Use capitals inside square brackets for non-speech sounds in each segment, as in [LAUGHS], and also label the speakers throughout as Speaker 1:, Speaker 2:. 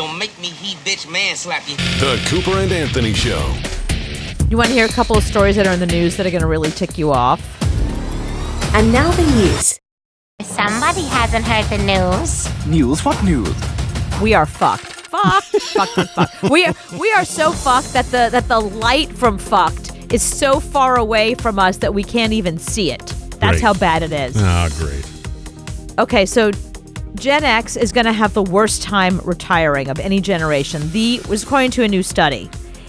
Speaker 1: Don't make me he bitch man slap you.
Speaker 2: The Cooper and Anthony Show.
Speaker 3: You want to hear a couple of stories that are in the news that are going to really tick you off?
Speaker 4: And now the news.
Speaker 5: Somebody hasn't heard the news.
Speaker 6: News? What news?
Speaker 3: We are fucked. Fucked. [LAUGHS] fucked. Fucked. Fucked. We are we are so fucked that the that the light from fucked is so far away from us that we can't even see it. That's
Speaker 7: Great.
Speaker 3: how bad it is.
Speaker 7: Ah, great.
Speaker 3: Okay, so Gen X is going to have the worst time retiring of any generation. The was according to a new study.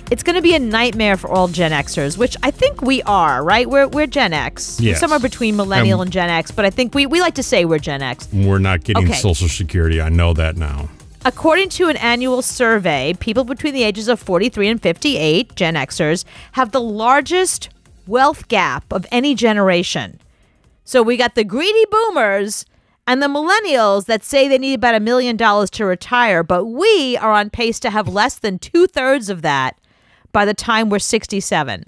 Speaker 3: It's going to be a nightmare for all Gen Xers, which I think we are, right? We're we're Gen X,
Speaker 7: Yes.
Speaker 3: somewhere between millennial
Speaker 7: And-
Speaker 3: and Gen X, but I think we, we like to say we're Gen X.
Speaker 7: We're not getting
Speaker 3: Okay.
Speaker 7: Social Security. I know that now.
Speaker 3: According to an annual survey, people between the ages of 43 and 58, Gen Xers, have the largest wealth gap of any generation. So we got the greedy boomers and the millennials that say they need about a million dollars to retire, but we are on pace to have less than two thirds of that by the time we're 67.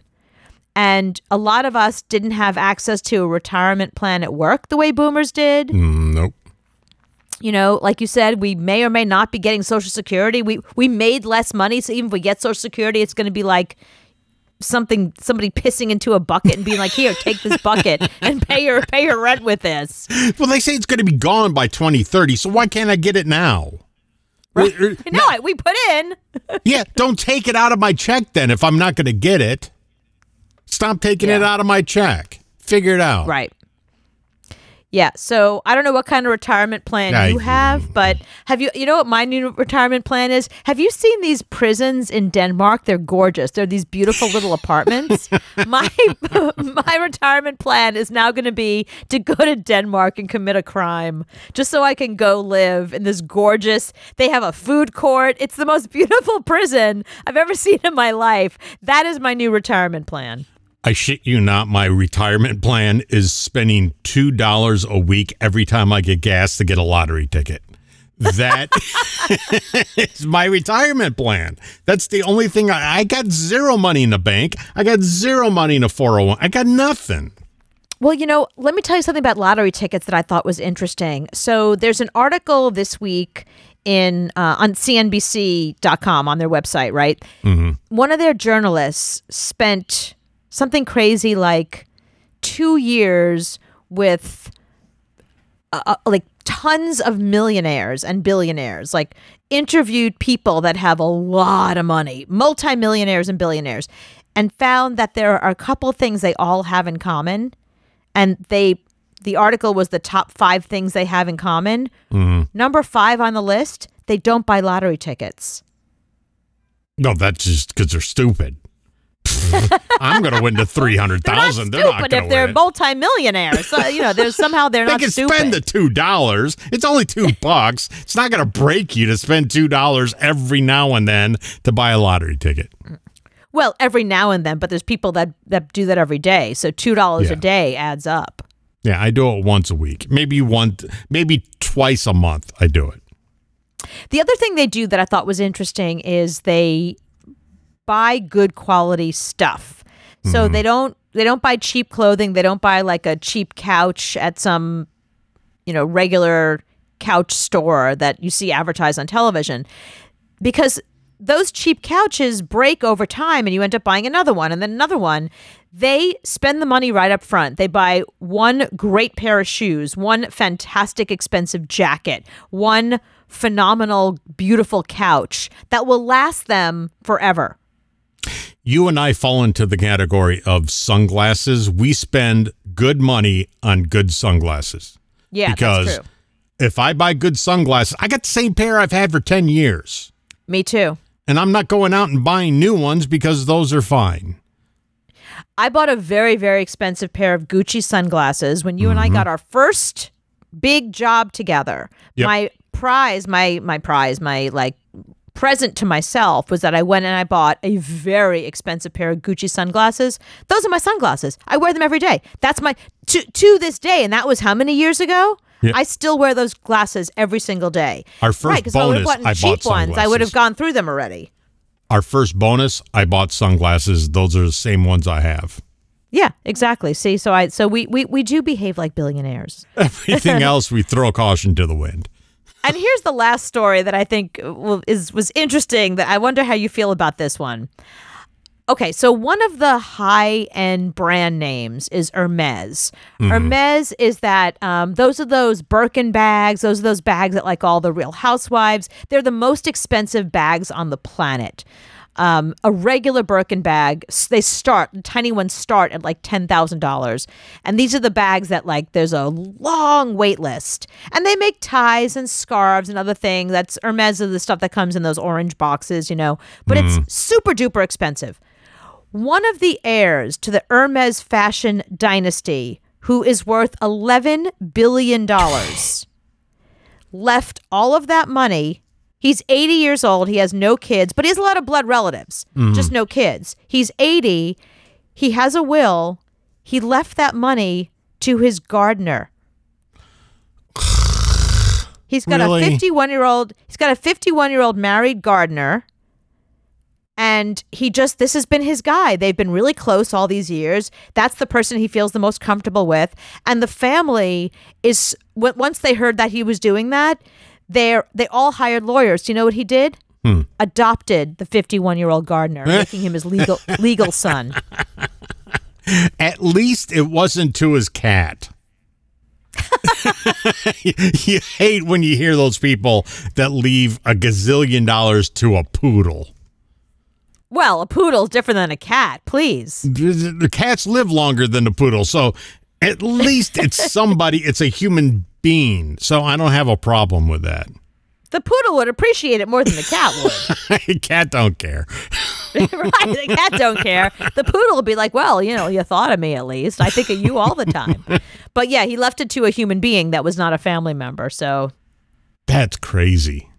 Speaker 3: And a lot of us didn't have access to a retirement plan at work the way boomers did
Speaker 7: Mm, nope.
Speaker 3: you know like you said we may or may not be getting social security we we made less money so even if we get social security it's going to be like something somebody pissing into a bucket and being like here take this bucket and pay your pay your rent with this
Speaker 7: Well, they say it's going to be gone by 2030, so why can't I get it now? Uh, [LAUGHS]
Speaker 3: no I, we put in [LAUGHS]
Speaker 7: yeah, don't take it out of my check then if I'm not going to get it. Stop taking it out of my check. Figure it out.
Speaker 3: right yeah so i don't know what kind of retirement plan
Speaker 7: I-
Speaker 3: you have but have you you know what my new retirement plan is? Have you seen these prisons in denmark? They're gorgeous. They're these beautiful little [LAUGHS] apartments. My [LAUGHS] my retirement plan is now going to be to go to denmark and commit a crime just so i can go live in this gorgeous they have a food court. It's the most [LAUGHS] beautiful prison i've ever seen in my life. That is my new retirement plan
Speaker 7: I shit you not, my retirement plan is spending $2 a week every time I get gas to get a lottery ticket. That [LAUGHS] is my retirement plan. That's the only thing I, I got zero money in the bank. I got zero money in a 401. I got nothing.
Speaker 3: Well, you know, let me tell you something about lottery tickets that I thought was interesting. So there's an article this week in uh, on CNBC.com on their website, right? One of their journalists spent something crazy like two years with uh, uh, like tons of millionaires and billionaires, like interviewed people that have a lot of money, multimillionaires and billionaires, and found that there are a couple things they all have in common. And they, the article was the top five things they have in common. Number five on the list, they don't buy lottery tickets.
Speaker 7: No, that's just because they're stupid. [LAUGHS] I'm going to win the 300000
Speaker 3: They're
Speaker 7: They're
Speaker 3: not stupid if they're
Speaker 7: win.
Speaker 3: multimillionaires. So, you know, there's somehow they're [LAUGHS]
Speaker 7: They
Speaker 3: not
Speaker 7: can
Speaker 3: stupid.
Speaker 7: spend the two dollars. It's only two [LAUGHS] bucks. It's not going to break you to spend two dollars every now and then to buy a lottery ticket.
Speaker 3: Well, every now and then, but there's people that that do that every day. So two dollars
Speaker 7: Yeah.
Speaker 3: a day adds up.
Speaker 7: Yeah, I do it once a week, maybe one, maybe twice a month. I do it.
Speaker 3: The other thing they do that I thought was interesting is they buy good quality stuff. So mm-hmm. they don't they don't buy cheap clothing. They don't buy like a cheap couch at some you know regular couch store that you see advertised on television because those cheap couches break over time and you end up buying another one and then another one. They spend the money right up front. They buy one great pair of shoes, one fantastic expensive jacket, one phenomenal beautiful couch that will last them forever.
Speaker 7: You and I fall into the category of sunglasses. We spend good money on good sunglasses.
Speaker 3: Yeah,
Speaker 7: because
Speaker 3: that's true.
Speaker 7: if I buy good sunglasses, I got the same pair I've had for 10 years.
Speaker 3: Me too.
Speaker 7: And I'm not going out and buying new ones because those are fine.
Speaker 3: I bought a very, very expensive pair of Gucci sunglasses when you and I mm-hmm. got our first big job together.
Speaker 7: Yep.
Speaker 3: My prize, my my prize, my like present to myself was that I went and I bought a very expensive pair of Gucci sunglasses. Those are my sunglasses. I wear them every day. That's my to to this day, and that was how many years ago?
Speaker 7: Yeah.
Speaker 3: I still wear those glasses every single day.
Speaker 7: Our first
Speaker 3: right, if I
Speaker 7: bonus, I
Speaker 3: cheap
Speaker 7: bought
Speaker 3: ones. I would have gone through them already.
Speaker 7: Our first bonus, I bought sunglasses. Those are the same ones I have.
Speaker 3: Yeah, exactly. See, so I so we we, we do behave like billionaires.
Speaker 7: Everything [LAUGHS] else, we throw caution to the wind.
Speaker 3: And here's the last story that I think is was interesting. That I wonder how you feel about this one. Okay, so one of the high end brand names is Hermes. Hermes is that um, those are those Birkin bags. Those are those bags that like all the Real Housewives. They're the most expensive bags on the planet. Um, a regular Birkin bag, they start tiny ones start at like ten thousand dollars, and these are the bags that like there's a long wait list, and they make ties and scarves and other things. That's Hermes is the stuff that comes in those orange boxes, you know, but it's super duper expensive. One of the heirs to the Hermes fashion dynasty, who is worth eleven billion dollars, left all of that money. He's 80 years old. He has no kids, but he has a lot of blood relatives, mm-hmm. just no kids. He's 80. He has a will. He left that money to his gardener. He's [SIGHS] got
Speaker 7: Really?
Speaker 3: a 51 year old. He's got a 51 year old married gardener, and he just this has been his guy. They've been really close all these years. That's the person he feels the most comfortable with, and the family is once they heard that he was doing that, they they all hired lawyers. Do you know what he did? Hmm. Adopted the 51 year old gardener, eh? making him his legal legal son. [LAUGHS]
Speaker 7: At least it wasn't to his cat. you, [LAUGHS] you hate when you hear those people that leave a gazillion dollars to a poodle.
Speaker 3: Well, a poodle's different than a cat. Please.
Speaker 7: The the cats live longer than the poodle, so at least it's [LAUGHS] somebody. It's a human being, so I don't have a problem with that.
Speaker 3: The poodle would appreciate it more than the cat would. [LAUGHS]
Speaker 7: Cat don't care. [LAUGHS]
Speaker 3: right? The cat don't care. The poodle will be like, well, you know, you thought of me at least. I think of you all the time. [LAUGHS] But yeah, he left it to a human being that was not a family member. So
Speaker 7: That's crazy.